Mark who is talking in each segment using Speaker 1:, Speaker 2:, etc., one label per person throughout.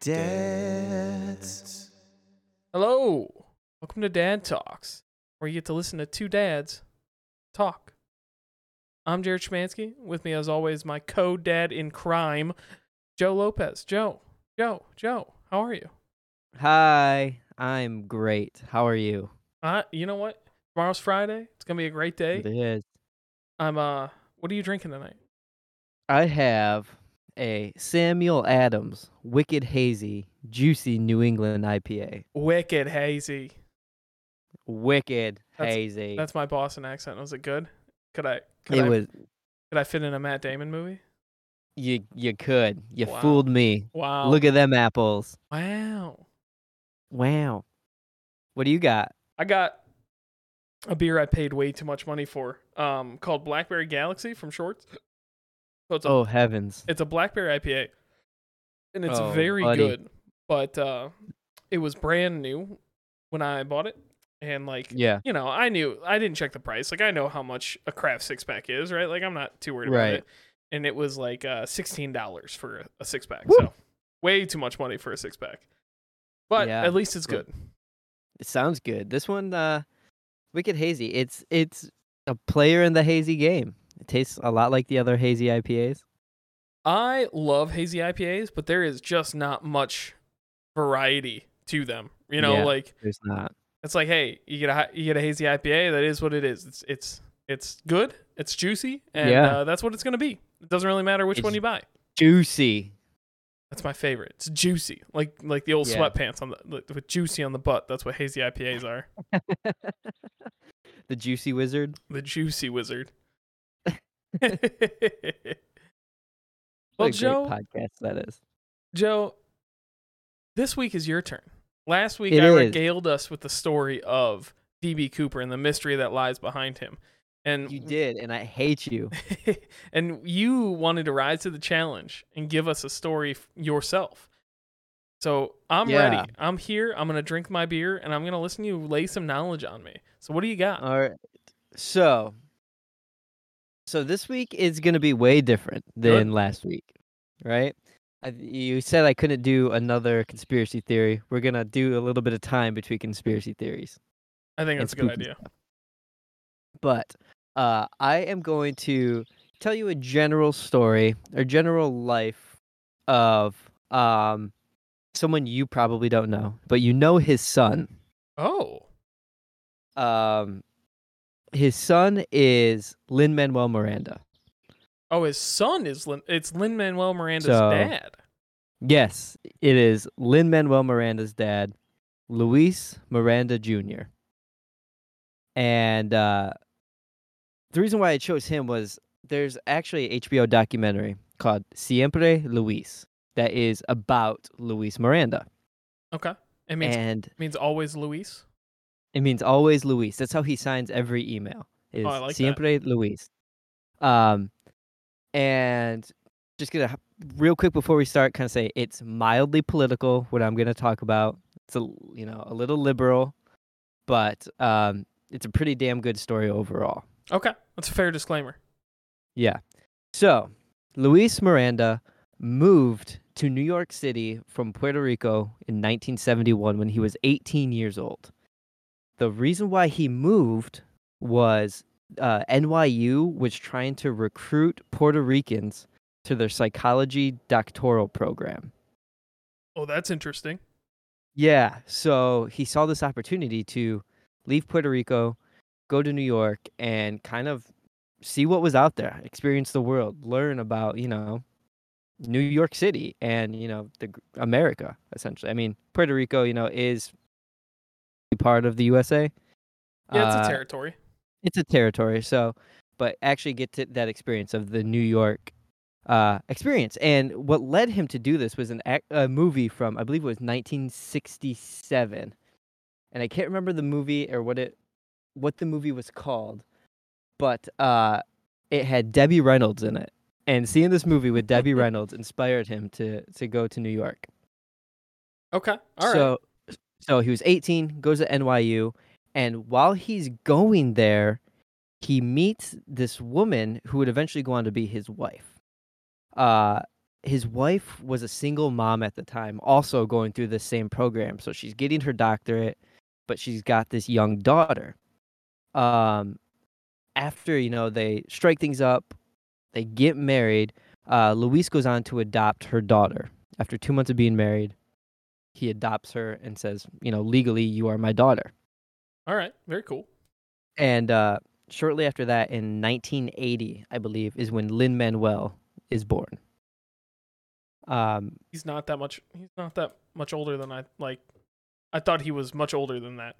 Speaker 1: Dads.
Speaker 2: Hello. Welcome to Dad Talks, where you get to listen to two dads talk. I'm Jared Schmansky. With me, as always, my co dad in crime, Joe Lopez. Joe, Joe, Joe, how are you?
Speaker 3: Hi, I'm great. How are you?
Speaker 2: Uh, you know what? Tomorrow's Friday. It's gonna be a great day.
Speaker 3: It is.
Speaker 2: I'm uh what are you drinking tonight?
Speaker 3: I have a Samuel Adams Wicked Hazy Juicy New England IPA.
Speaker 2: Wicked hazy.
Speaker 3: Wicked
Speaker 2: That's-
Speaker 3: Hazy.
Speaker 2: That's my Boston accent. Was it good? Could I could
Speaker 3: it
Speaker 2: I
Speaker 3: was
Speaker 2: could I fit in a Matt Damon movie?
Speaker 3: you you could. You
Speaker 2: Wow.
Speaker 3: fooled me.
Speaker 2: Wow.
Speaker 3: Look at them apples.
Speaker 2: Wow.
Speaker 3: Wow. What do you got?
Speaker 2: I got a beer I paid way too much money for, um, called Blackberry Galaxy from Short's. So it's a
Speaker 3: Oh heavens.
Speaker 2: it's a blackberry IPA, and it's
Speaker 3: Oh,
Speaker 2: very
Speaker 3: buddy.
Speaker 2: good. But uh, it was brand new when I bought it, and like
Speaker 3: Yeah.
Speaker 2: you know, I knew I didn't check the price. Like I know how much a craft six pack is, right? Like I'm not too worried about
Speaker 3: Right.
Speaker 2: it. And it was like uh, sixteen dollars for a, six pack.
Speaker 3: Woo!
Speaker 2: So way too much money for a six pack. But
Speaker 3: Yeah.
Speaker 2: at least it's
Speaker 3: Good.
Speaker 2: good.
Speaker 3: It sounds good. This one uh Wicked Hazy. It's it's a player in the hazy game. It tastes a lot like the other hazy IPAs.
Speaker 2: I love hazy IPAs, but there is just not much variety to them. You know,
Speaker 3: Yeah.
Speaker 2: like
Speaker 3: There's not.
Speaker 2: it's like, hey, you get a you get a hazy IPA. That is what it is. It's it's it's good. It's juicy, and
Speaker 3: Yeah.
Speaker 2: uh, that's what it's gonna be. It doesn't really matter which one you buy.
Speaker 3: Juicy.
Speaker 2: That's my favorite. It's juicy, like like the old
Speaker 3: Yeah.
Speaker 2: sweatpants on the with juicy on the butt. That's what hazy IPAs are.
Speaker 3: the juicy wizard.
Speaker 2: The juicy wizard.
Speaker 3: What
Speaker 2: well,
Speaker 3: a great
Speaker 2: Joe,
Speaker 3: podcast that is.
Speaker 2: Joe, this week is your turn. Last week
Speaker 3: It
Speaker 2: I
Speaker 3: is.
Speaker 2: regaled us with the story of DB Cooper and the mystery that lies behind him. And
Speaker 3: You did, and I hate you.
Speaker 2: and you wanted to rise to the challenge and give us a story yourself. So I'm
Speaker 3: Yeah.
Speaker 2: ready. I'm here. I'm gonna drink my beer and I'm gonna listen to you lay some knowledge on me. So what do you got?
Speaker 3: All right. So, so this week is going to be way different than last week, right? I, you said I couldn't do another conspiracy theory. We're going to do a little bit of time between conspiracy theories.
Speaker 2: I think that's a good idea.
Speaker 3: stuff. But uh, I am going to tell you a general story or general life of um, someone you probably don't know, but you know his son.
Speaker 2: Oh,
Speaker 3: Um, his son is Lin Manuel Miranda.
Speaker 2: oh, his son is Lin. It's Lin Manuel Miranda's
Speaker 3: So-
Speaker 2: dad.
Speaker 3: Yes, it is Lin Manuel Miranda's dad, Luis Miranda Jr. And uh, the reason why I chose him was there's actually a HBO documentary called Siempre Luis that is about Luis Miranda.
Speaker 2: Okay, it means
Speaker 3: and
Speaker 2: means always Luis.
Speaker 3: It means always Luis. That's how he signs every email. Is
Speaker 2: Oh, I like that.
Speaker 3: Siempre Luis. Um, and just gonna real quick before we start, kind of say it's mildly political. What I'm gonna talk about. It's a you know a little liberal, but um, it's a pretty damn good story overall.
Speaker 2: Okay, that's a fair disclaimer.
Speaker 3: Yeah. So, Luis Miranda moved to New York City from Puerto Rico in 1971 when he was 18 years old. The reason why he moved was uh, NYU was trying to recruit Puerto Ricans to their psychology doctoral program.
Speaker 2: Oh, that's interesting.
Speaker 3: Yeah, so he saw this opportunity to leave Puerto Rico, go to New York, and kind of see what was out there, experience the world, learn about, you know, New York City and, you know, the America essentially. I mean, Puerto Rico, you know, is part of the USA.
Speaker 2: Yeah, it's
Speaker 3: Uh,
Speaker 2: a territory.
Speaker 3: it's a territory so but actually get to that experience of the new york uh experience and what led him to do this was an a movie from i believe it was 1967 and i can't remember the movie or what it what the movie was called but uh it had debbie reynolds in it and seeing this movie with debbie reynolds inspired him to to go to new york
Speaker 2: Okay, all right.
Speaker 3: So he was 18, goes to NYU, and while he's going there, he meets this woman who would eventually go on to be his wife. Uh his wife was a single mom at the time, also going through the same program. So she's getting her doctorate, but she's got this young daughter. Um, after you know they strike things up, they get married. Uh, Luis goes on to adopt her daughter. After two months of being married, he adopts her and says, you know, legally, you are my daughter.
Speaker 2: All right, very cool.
Speaker 3: And uh, shortly after that, in 1980, I believe, is when Lin Manuel is born. Um,
Speaker 2: He's not that much. He's not that much older than I like. I thought he was much older than that.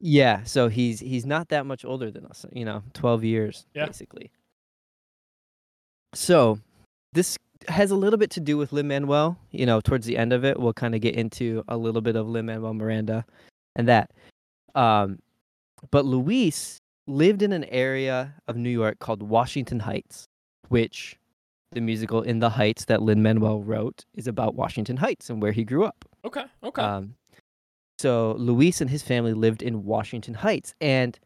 Speaker 3: yeah, so he's he's not that much older than us, you know, 12 years
Speaker 2: Yeah.
Speaker 3: basically. So, this has a little bit to do with Lin Manuel. You know, towards the end of it, we'll kind of get into a little bit of Lin Manuel Miranda and that. Um, but Luis lived in an area of New York called Washington Heights, which the musical In the Heights that Lin Manuel wrote is about Washington Heights and where he grew up.
Speaker 2: Okay, okay.
Speaker 3: Um, so Luis and his family lived in Washington Heights, and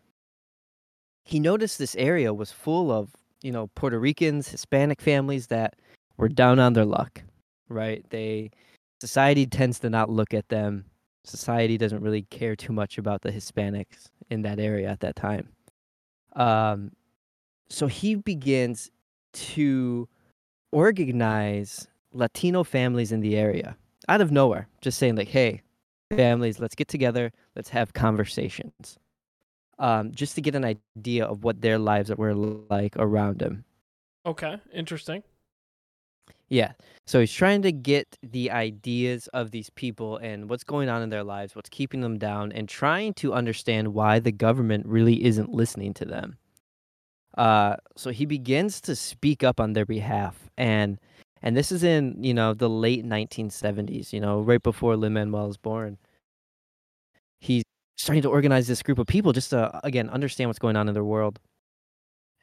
Speaker 3: he noticed this area was full of you know Puerto Ricans, Hispanic families that were down on their luck. Right? They society tends to not look at them. Society doesn't really care too much about the Hispanics in that area at that time. Um, so he begins to organize Latino families in the area out of nowhere, just saying like, "Hey, families, let's get together, let's have conversations," um, just to get an idea of what their lives were like around him.
Speaker 2: okay, interesting.
Speaker 3: Yeah, so he's trying to get the ideas of these people and what's going on in their lives, what's keeping them down, and trying to understand why the government really isn't listening to them. Uh, so he begins to speak up on their behalf, and and this is in you know the late 1970s, you know, right before Lin Manuel was born. He's starting to organize this group of people just to again understand what's going on in their world.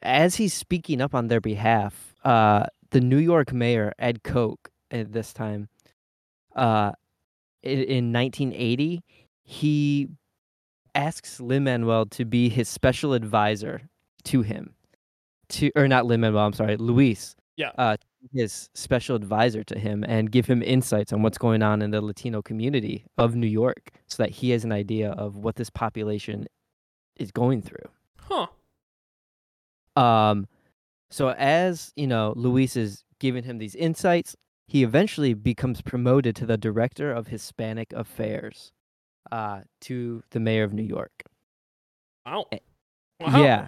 Speaker 3: As he's speaking up on their behalf, uh, the New York mayor Ed Koch at this time, uh, in, in 1980, he asks Lin Manuel to be his special advisor to him, to or not Lin Manuel, I'm sorry, Luis.
Speaker 2: Yeah.
Speaker 3: Uh, his special advisor to him and give him insights on what's going on in the Latino community of New York, so that he has an idea of what this population is going through.
Speaker 2: Huh.
Speaker 3: Um, so as you know, Luis is giving him these insights. He eventually becomes promoted to the director of Hispanic Affairs, uh, to the mayor of New York.
Speaker 2: Wow. Wow.
Speaker 3: yeah.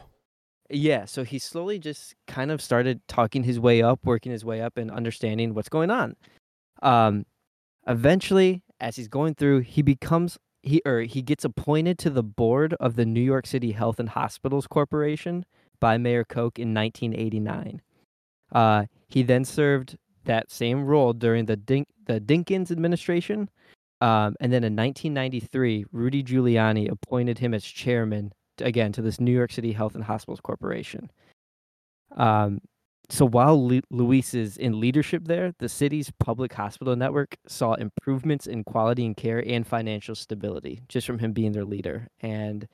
Speaker 3: Yeah, so he slowly just kind of started talking his way up, working his way up, and understanding what's going on. Um, eventually, as he's going through, he becomes he or he gets appointed to the board of the New York City Health and Hospitals Corporation by Mayor Koch in 1989. Uh, he then served that same role during the the Dinkins administration, um, and then in 1993, Rudy Giuliani appointed him as chairman again to this New York City Health and Hospitals Corporation. Um, so while Lu- Luis is in leadership there, the city's public hospital network saw improvements in quality and care and financial stability just from him being their leader. And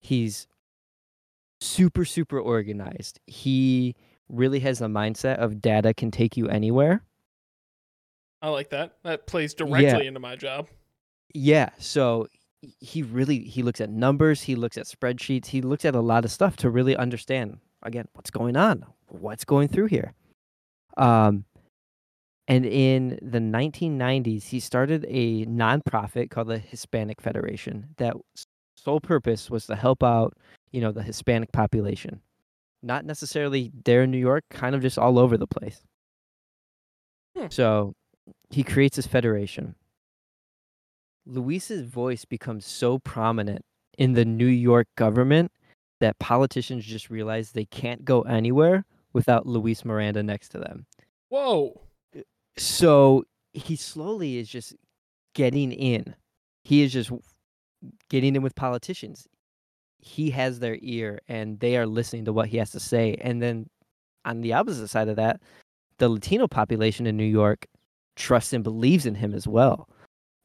Speaker 3: he's super, super organized. He really has a mindset of data can take you anywhere.
Speaker 2: I like that. That plays directly into my job.
Speaker 3: Yeah, so he really he looks at numbers, he looks at spreadsheets, he looks at a lot of stuff to really understand again what's going on, what's going through here. Um and in the 1990s, he started a nonprofit called the Hispanic Federation that sole purpose was to help out, you know, the Hispanic population. Not necessarily there in New York, kind of just all over the place.
Speaker 2: Hmm.
Speaker 3: So he creates this federation. Luis's voice becomes so prominent in the New York government that politicians just realize they can't go anywhere without Luis Miranda next to them.
Speaker 2: Whoa.
Speaker 3: So he slowly is just getting in. He is just getting in with politicians. He has their ear and they are listening to what he has to say. And then on the opposite side of that, the Latino population in New York trusts and believes in him as well.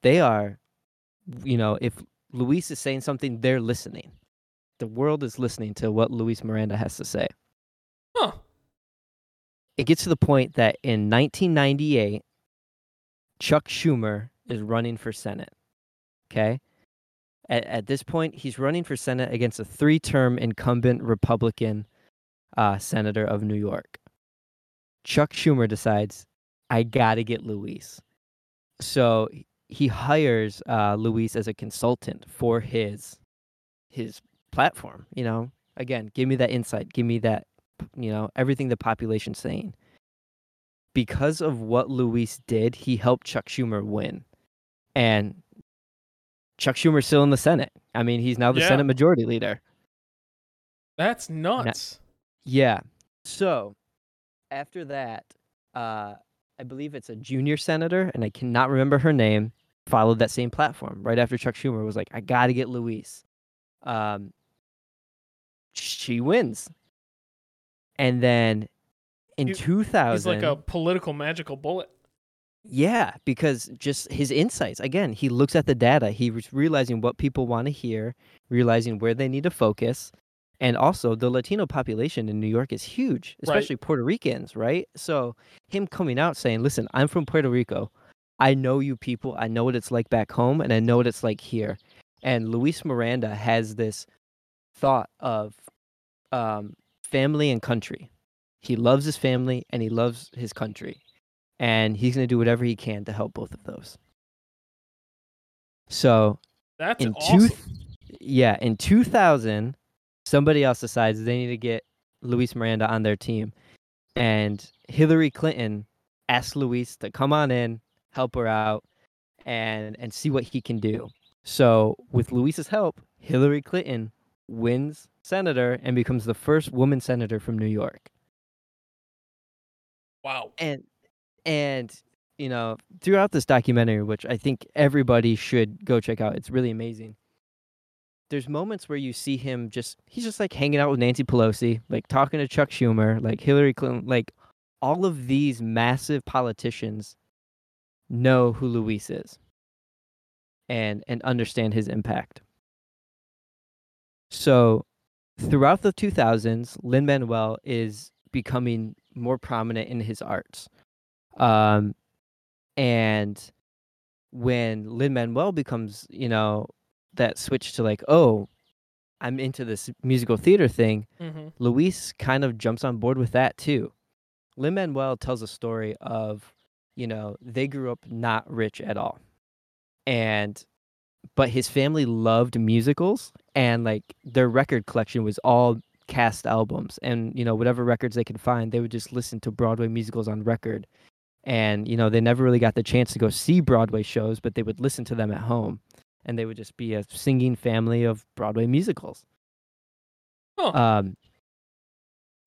Speaker 3: They are, you know, if Luis is saying something, they're listening. The world is listening to what Luis Miranda has to say.
Speaker 2: Huh.
Speaker 3: it gets to the point that in 1998, Chuck Schumer is running for Senate. Okay. At, at this point, he's running for Senate against a three term incumbent Republican uh, senator of New York. Chuck Schumer decides, I got to get Luis. So he hires uh, Luis as a consultant for his his platform. You know, again, give me that insight, give me that, you know, everything the population's saying. Because of what Luis did, he helped Chuck Schumer win, and Chuck Schumer's still in the Senate. I mean, he's now the
Speaker 2: Yeah.
Speaker 3: Senate Majority Leader.
Speaker 2: That's nuts.
Speaker 3: Yeah. So after that, uh, I believe it's a junior senator, and I cannot remember her name. Followed that same platform right after Chuck Schumer was like, "I got to get Luis." Um, she wins, and then in
Speaker 2: He-
Speaker 3: two
Speaker 2: He's like a political magical bullet.
Speaker 3: Yeah, because just his insights. Again, he looks at the data. He was realizing what people want to hear, realizing where they need to focus. And also, the Latino population in New York is huge,
Speaker 2: Right.
Speaker 3: especially Puerto Ricans, right? So, him coming out saying, Listen, I'm from Puerto Rico. I know you people. I know what it's like back home, and I know what it's like here. And Luis Miranda has this thought of um, family and country. He loves his family and he loves his country and he's going to do whatever he can to help both of those. So
Speaker 2: That's
Speaker 3: in
Speaker 2: awesome.
Speaker 3: two, yeah, in 2000, somebody else decides they need to get Luis Miranda on their team, and Hillary Clinton asks Luis to come on in, help her out, and and see what he can do. So with Luis's help, Hillary Clinton wins senator and becomes the first woman senator from New York.
Speaker 2: wow.
Speaker 3: and and you know throughout this documentary which i think everybody should go check out it's really amazing. There's moments where you see him just he's just like hanging out with nancy pelosi like talking to chuck schumer like hillary clinton like all of these massive politicians know who luis is and and understand his impact. So throughout the 2000s lin manuel is becoming more prominent in his arts um, and when Lin Manuel becomes, you know, that switch to like, oh, I'm into this musical theater thing,
Speaker 2: hmm
Speaker 3: Luis kind of jumps on board with that too. Lin Manuel tells a story of, you know, they grew up not rich at all. And but his family loved musicals and like their record collection was all cast albums and you know whatever records they could find they would just listen to Broadway musicals on record and you know they never really got the chance to go see Broadway shows but they would listen to them at home and they would just be a singing family of Broadway musicals
Speaker 2: Huh.
Speaker 3: um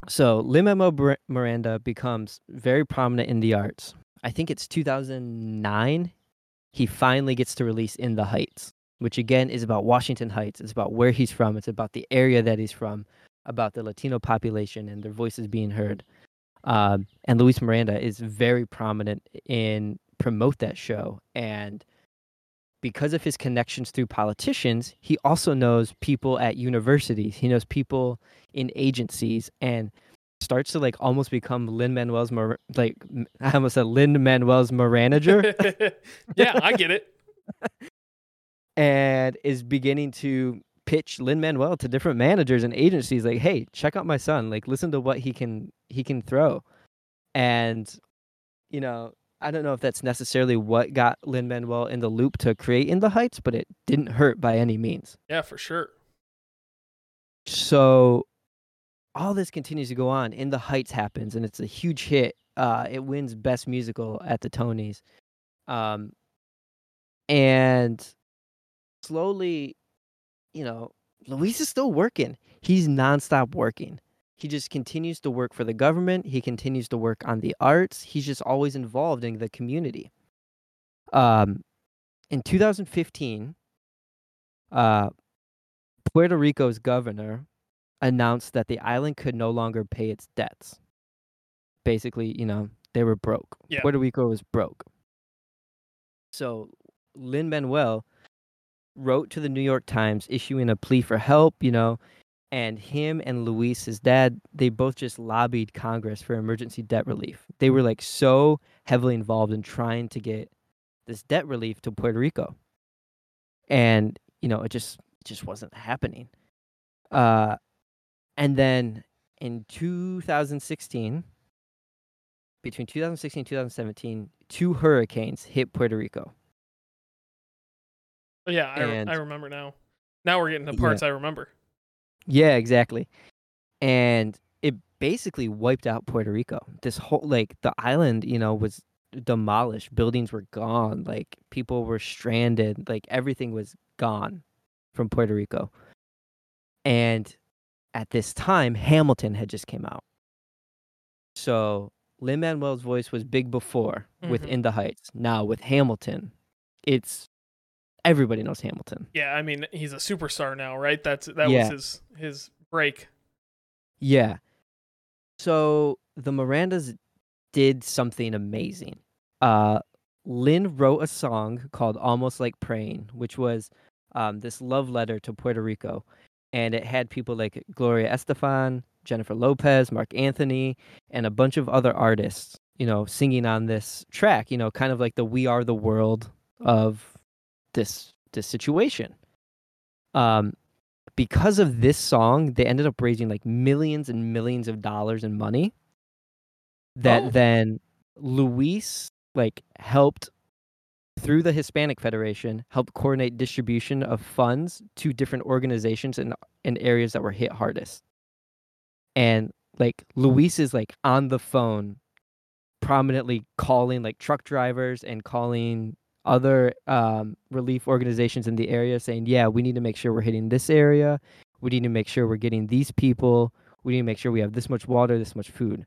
Speaker 3: so Lin-Manuel Miranda becomes very prominent in the arts. I think it's 2009. He finally gets to release In the Heights, which again is about Washington Heights. It's about where he's from. It's about the area that he's from, about the Latino population and their voices being heard. Um, and Luis Miranda is very prominent in promote that show. And because of his connections through politicians, he also knows people at universities. He knows people in agencies and starts to like almost become Lin Manuel's Mar- like I almost said Lin Manuel's manager
Speaker 2: yeah, I get it.
Speaker 3: and is beginning to pitch Lin Manuel to different managers and agencies like hey check out my son. Like listen to what he can he can throw. And you know I don't know if that's necessarily what got Lin Manuel in the loop to create In the Heights but it didn't hurt by any means.
Speaker 2: Yeah, for sure.
Speaker 3: so all this continues to go on. In the heights happens and it's a huge hit. Uh it wins best musical at the tonys. Um and slowly you know luis is still working he's nonstop working he just continues to work for the government he continues to work on the arts he's just always involved in the community um in 2015 uh puerto rico's governor announced that the island could no longer pay its debts. Basically, you know, they were broke.
Speaker 2: Yeah.
Speaker 3: Puerto Rico was broke. So Lin Manuel wrote to the New York Times issuing a plea for help, you know, and him and Luis, his dad, they both just lobbied Congress for emergency debt relief. They were like so heavily involved in trying to get this debt relief to Puerto Rico, and you know it just it just wasn't happening. Uh, and then in 2016, between 2016 and 2017, two hurricanes hit Puerto Rico.
Speaker 2: Yeah, I, I remember now. Now we're getting to
Speaker 3: Yeah.
Speaker 2: parts I remember.
Speaker 3: Yeah, exactly. And it basically wiped out Puerto Rico. This whole like the island, you know, was demolished. Buildings were gone. Like people were stranded. Like everything was gone from Puerto Rico. And at this time, Hamilton had just came out. So Lin Manuel's voice was big before with
Speaker 2: Mhm.
Speaker 3: In the Heights. Now with Hamilton, it's everybody knows Hamilton.
Speaker 2: Yeah, I mean he's a superstar now, right? That's that
Speaker 3: Yeah.
Speaker 2: was his his break.
Speaker 3: Yeah. So the Mirandas did something amazing. Uh, Lin wrote a song called Almost Like Praying, which was um, this love letter to Puerto Rico. And it had people like Gloria Estefan, Jennifer Lopez, Marc Anthony, and a bunch of other artists, you know, singing on this track, you know, kind of like the We Are the World of this this situation. Um, because of this song, they ended up raising like millions and millions of dollars in money. That
Speaker 2: Oh.
Speaker 3: then Luis like helped through the Hispanic Federation help coordinate distribution of funds to different organizations in in areas that were hit hardest. And like Luis is like on the phone prominently calling like truck drivers and calling other um, relief organizations in the area saying, yeah, we need to make sure we're hitting this area. We need to make sure we're getting these people. We need to make sure we have this much water, this much food.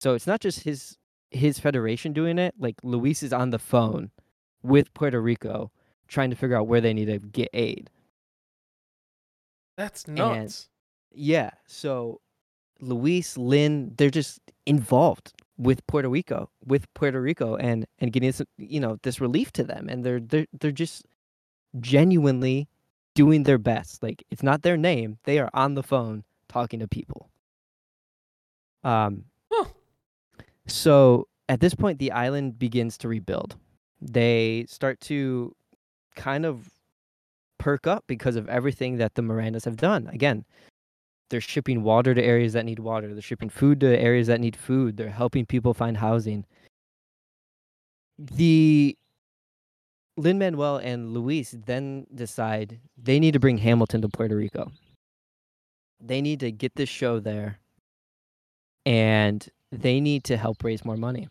Speaker 3: So it's not just his his federation doing it. Like Luis is on the phone with Puerto Rico trying to figure out where they need to get aid.
Speaker 2: That's nuts.
Speaker 3: Yeah. So Luis, Lin, they're just involved with Puerto Rico, with Puerto Rico and and getting this, you know, this relief to them. And they're they're they're just genuinely doing their best. Like it's not their name. They are on the phone talking to people. Um
Speaker 2: Huh.
Speaker 3: so at this point the island begins to rebuild. They start to kind of perk up because of everything that the Mirandas have done. Again, they're shipping water to areas that need water. They're shipping food to areas that need food. They're helping people find housing. The Lin Manuel and Luis then decide they need to bring Hamilton to Puerto Rico. They need to get this show there and they need to help raise more money.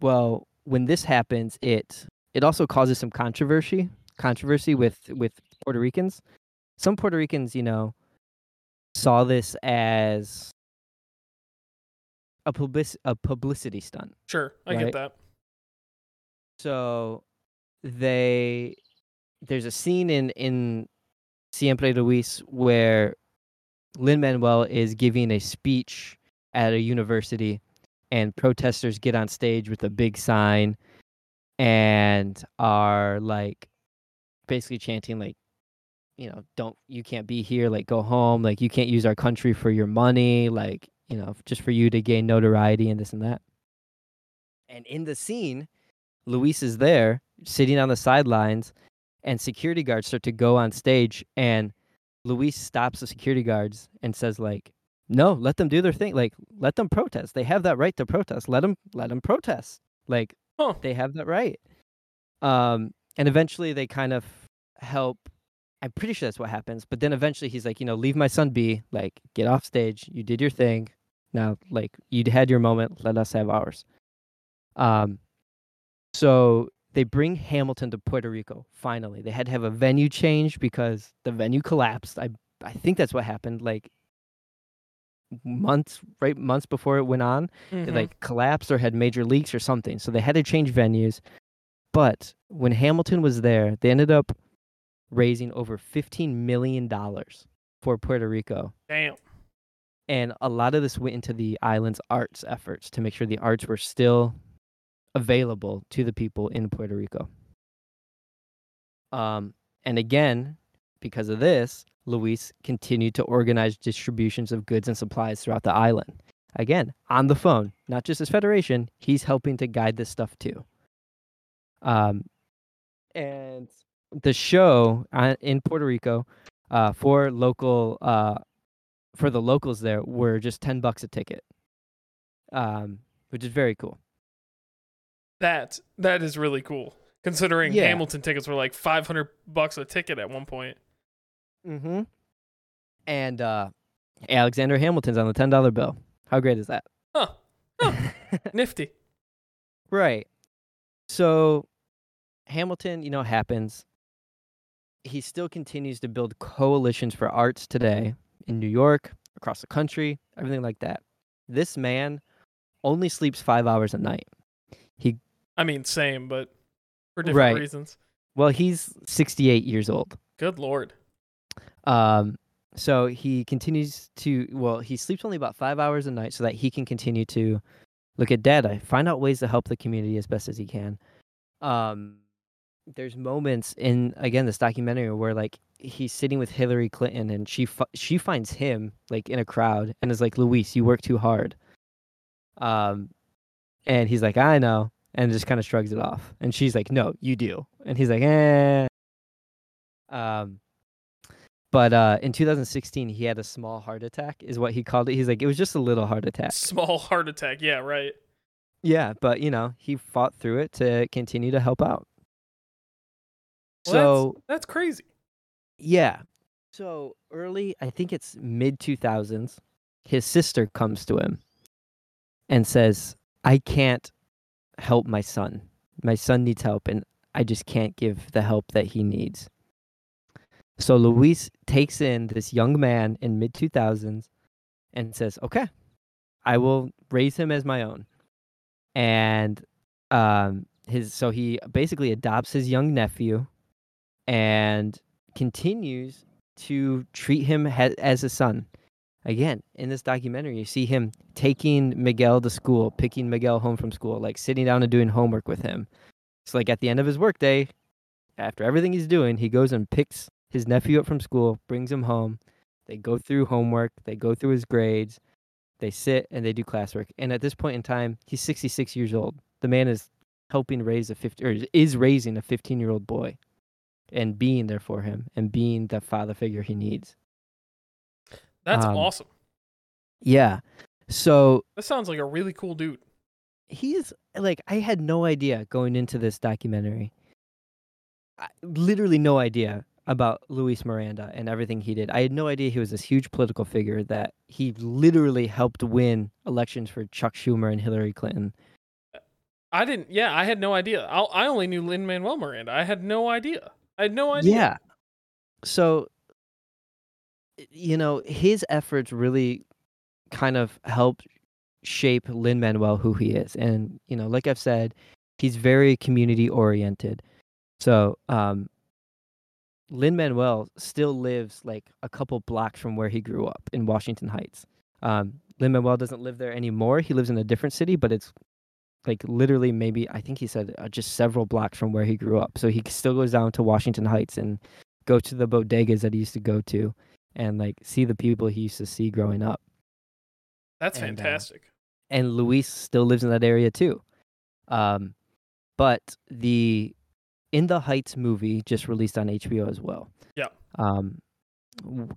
Speaker 3: Well, when this happens, it it also causes some controversy controversy with with Puerto Ricans. Some Puerto Ricans, you know, saw this as a public a publicity stunt.
Speaker 2: Sure, I
Speaker 3: Right.
Speaker 2: get that.
Speaker 3: So they there's a scene in in Siempre Luis where Lin Manuel is giving a speech at a university and protesters get on stage with a big sign and are like basically chanting like you know don't you can't be here like go home like you can't use our country for your money like you know just for you to gain notoriety and this and that. And in the scene Luis is there sitting on the sidelines and security guards start to go on stage and Luis stops the security guards and says like no let them do their thing like let them protest. They have that right to protest. Let them let them protest. Like
Speaker 2: Huh.
Speaker 3: they have that right. Um and eventually they kind of help i'm pretty sure that's what happens but then eventually he's like you know leave my son be like get off stage you did your thing now like you had your moment let us have ours um so they bring Hamilton to Puerto Rico. Finally, they had to have a venue change because the venue collapsed. I I think that's what happened. Like months, right months before it went on, it
Speaker 2: Mhm.
Speaker 3: like collapsed or had major leaks or something. So they had to change venues. But when Hamilton was there, they ended up raising over fifteen million dollars for Puerto Rico
Speaker 2: Damn.
Speaker 3: and a lot of this went into the island's arts efforts to make sure the arts were still available to the people in Puerto Rico. Um, and again, because of this, Luis continued to organize distributions of goods and supplies throughout the island. Again, on the phone, not just as Federation, he's helping to guide this stuff too. Um, and the show uh, in Puerto Rico uh, for local uh, for the locals there were just ten bucks a ticket, um, which is very cool.
Speaker 2: That that is really cool. Considering
Speaker 3: Yeah.
Speaker 2: Hamilton tickets were like 500 bucks a ticket at one point.
Speaker 3: Mm-hmm. And uh, Alexander Hamilton's on the ten dollar bill. How great is that?
Speaker 2: Huh. Nifty.
Speaker 3: Right. So Hamilton, you know, happens. He still continues to build coalitions for arts today in New York, across the country, everything like that. This man only sleeps five hours a night.
Speaker 2: He, I mean, same, but for different
Speaker 3: Right.
Speaker 2: reasons.
Speaker 3: Well, he's 68 years old.
Speaker 2: Good lord.
Speaker 3: Um, so he continues to, well, he sleeps only about five hours a night so that he can continue to look at data, find out ways to help the community as best as he can. Um, there's moments in, again, this documentary where like he's sitting with Hillary Clinton and she, fi- she finds him like in a crowd and is like, Luis, you work too hard. Um, and he's like, I know. And just kind of shrugs it off. And she's like, no, you do. And he's like, eh. Um, but uh, in 2016, he had a small heart attack, is what he called it. He's like, it was just a little heart attack.
Speaker 2: Small heart attack. Yeah, right.
Speaker 3: Yeah, but you know, he fought through it to continue to help out.
Speaker 2: Well,
Speaker 3: so
Speaker 2: that's, that's crazy.
Speaker 3: yeah, so early, I think it's mid 2000s, his sister comes to him and says, "I can't help my son. My son needs help, and I just can't give the help that he needs." So Luis takes in this young man in mid 2000s and says, "Okay, I will raise him as my own." And um his so he basically adopts his young nephew and continues to treat him ha- as a son. Again, in this documentary, you see him taking Miguel to school, picking Miguel home from school, like sitting down and doing homework with him. So, like at the end of his workday, after everything he's doing, he goes and picks his nephew up from school, brings him home. They go through homework, they go through his grades, they sit and they do classwork. And at this point in time, he's 66 years old. The man is helping raise a 50 or is raising a 15 year old boy and being there for him and being the father figure he needs.
Speaker 2: That's
Speaker 3: Um,
Speaker 2: awesome.
Speaker 3: Yeah. So
Speaker 2: That sounds like a really cool dude.
Speaker 3: he's like, I had no idea going into this documentary. I, literally no idea about Luis Miranda and everything he did. I had no idea he was this huge political figure that he literally helped win elections for Chuck Schumer and Hillary Clinton.
Speaker 2: I didn't. Yeah, I had no idea. I, I only knew Lin Manuel Miranda. I had no idea. I had no idea.
Speaker 3: Yeah. So, you know, his efforts really kind of helped shape Lin Manuel who he is. And, you know, like I've said, he's very community oriented. So, um, Lin Manuel still lives like a couple blocks from where he grew up in Washington Heights. Um, Lin Manuel doesn't live there anymore. He lives in a different city, but it's like literally maybe I think he said uh, just several blocks from where he grew up. So he still goes down to Washington Heights and go to the bodegas that he used to go to and like see the people he used to see growing up.
Speaker 2: That's
Speaker 3: And, uh,
Speaker 2: fantastic.
Speaker 3: And Luis still lives in that area too. Um, but the In the Heights movie just released on HBO as well.
Speaker 2: Yeah.
Speaker 3: Um,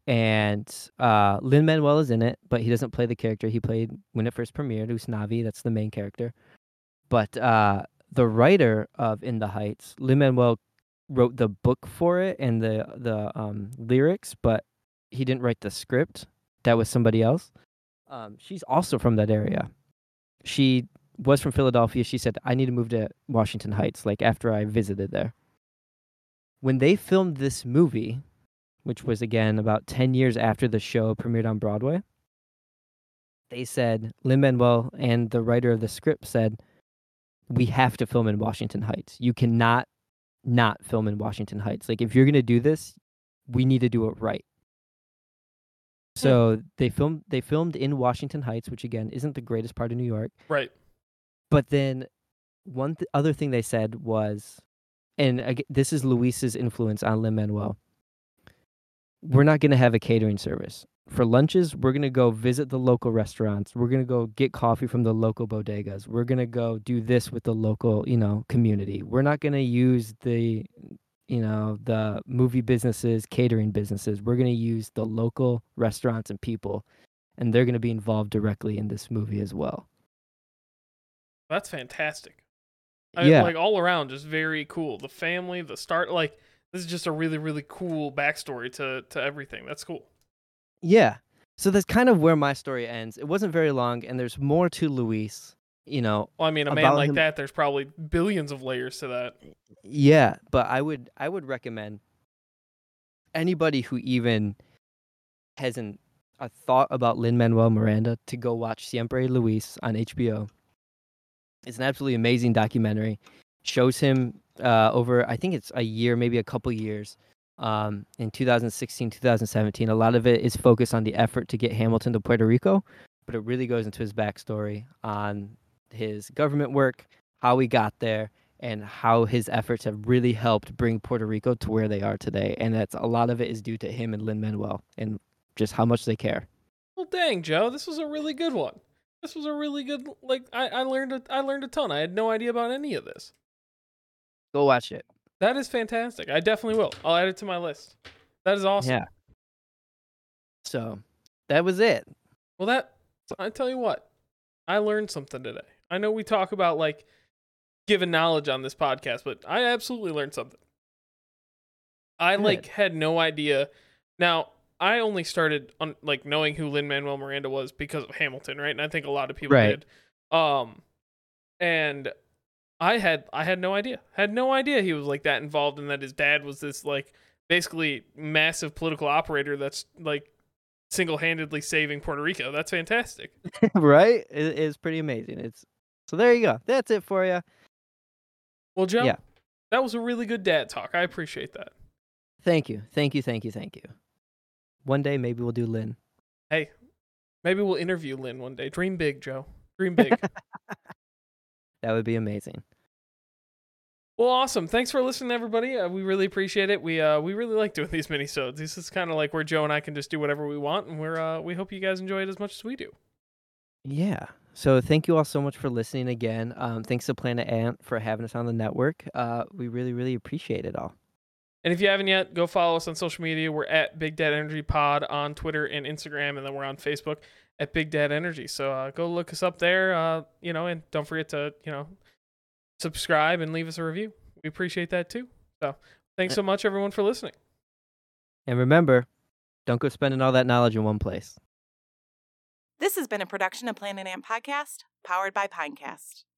Speaker 3: and uh, Lin Manuel is in it, but he doesn't play the character he played when it first premiered. Usnavi, that's the main character. But uh, the writer of In the Heights, Lin Manuel, wrote the book for it and the the um, lyrics, but he didn't write the script. That was somebody else. Um, she's also from that area. She was from Philadelphia. She said, "I need to move to Washington Heights." Like after I visited there. When they filmed this movie, which was again about ten years after the show premiered on Broadway, they said Lin Manuel and the writer of the script said, "We have to film in Washington Heights. You cannot not film in Washington Heights. Like if you're gonna do this, we need to do it right." Hmm. So they filmed they filmed in Washington Heights, which again isn't the greatest part of New York.
Speaker 2: Right.
Speaker 3: But then one th- other thing they said was, and ag- this is Luis's influence on Lin Manuel. we're not going to have a catering service. For lunches, we're going to go visit the local restaurants. We're going to go get coffee from the local bodegas. We're going to go do this with the local, you know, community. We're not going to use the you know, the movie businesses, catering businesses. We're going to use the local restaurants and people and they're going to be involved directly in this movie as well.
Speaker 2: That's fantastic. I,
Speaker 3: Yeah.
Speaker 2: like all around, just very cool. The family, the start, like this is just a really, really cool backstory to to everything. That's cool.
Speaker 3: Yeah. So that's kind of where my story ends. It wasn't very long, and there's more to Luis. You know,
Speaker 2: Well, I mean, a man like
Speaker 3: him-
Speaker 2: that, there's probably billions of layers to that.
Speaker 3: yeah, but I would I would recommend anybody who even hasn't a thought about Lin Manuel Miranda to go watch Siempre Luis on HBO. It's an absolutely amazing documentary. Shows him uh, over I think it's a year, maybe a couple years. Um, in 2016, 2017, a lot of it is focused on the effort to get Hamilton to Puerto Rico, but it really goes into his backstory on his government work, how he got there, and how his efforts have really helped bring Puerto Rico to where they are today. And that's a lot of it is due to him and Lin Manuel and just how much they care.
Speaker 2: Well, dang, Joe, this was a really good one. This was a really good. Like, I I learned a, I learned a ton. I had no idea about any of this.
Speaker 3: Go watch it.
Speaker 2: That is fantastic. I definitely will. I'll add it to my list. That is awesome.
Speaker 3: Yeah. So that was it.
Speaker 2: Well, that I tell you what, I learned something today. I know we talk about like giving knowledge on this podcast, but I absolutely learned something. I
Speaker 3: Good.
Speaker 2: like had no idea. Now I only started on like knowing who Lin Manuel Miranda was because of Hamilton, right? And I think a lot of people
Speaker 3: Right.
Speaker 2: did. Um, and I had I had no idea. Had no idea he was like that involved, and that his dad was this like basically massive political operator that's like single-handedly saving Puerto Rico. That's fantastic.
Speaker 3: right? It is pretty amazing. It's so there you go. That's it for you.
Speaker 2: Well, Joe,
Speaker 3: Yeah.
Speaker 2: that was a really good dad talk. I appreciate that.
Speaker 3: Thank you. Thank you. Thank you. Thank you. One day maybe we'll do Lin.
Speaker 2: Hey, maybe we'll interview Lin one day. Dream big, Joe. Dream big.
Speaker 3: That would be amazing.
Speaker 2: well, awesome. Thanks for listening, everybody. Uh, we really appreciate it. We uh we really like doing these mini sodes. This is kind of like where Joe and I can just do whatever we want, and we're uh we hope you guys enjoy it as much as we do.
Speaker 3: Yeah. So thank you all so much for listening again. Um, thanks to Planet Ant for having us on the network. Uh, we really, really appreciate it all.
Speaker 2: And if you haven't yet, go follow us on social media. We're at Big Dad Energy Pod on Twitter and Instagram, and then we're on Facebook at Big Dad Energy. So uh, go look us up there. Uh, you know, and don't forget to you know subscribe and leave us a review. We appreciate that too. So thanks so much, everyone, for listening.
Speaker 3: And remember, don't go spending all that knowledge in one place.
Speaker 1: This has been a production of Planet Ant Podcast, powered by Pinecast.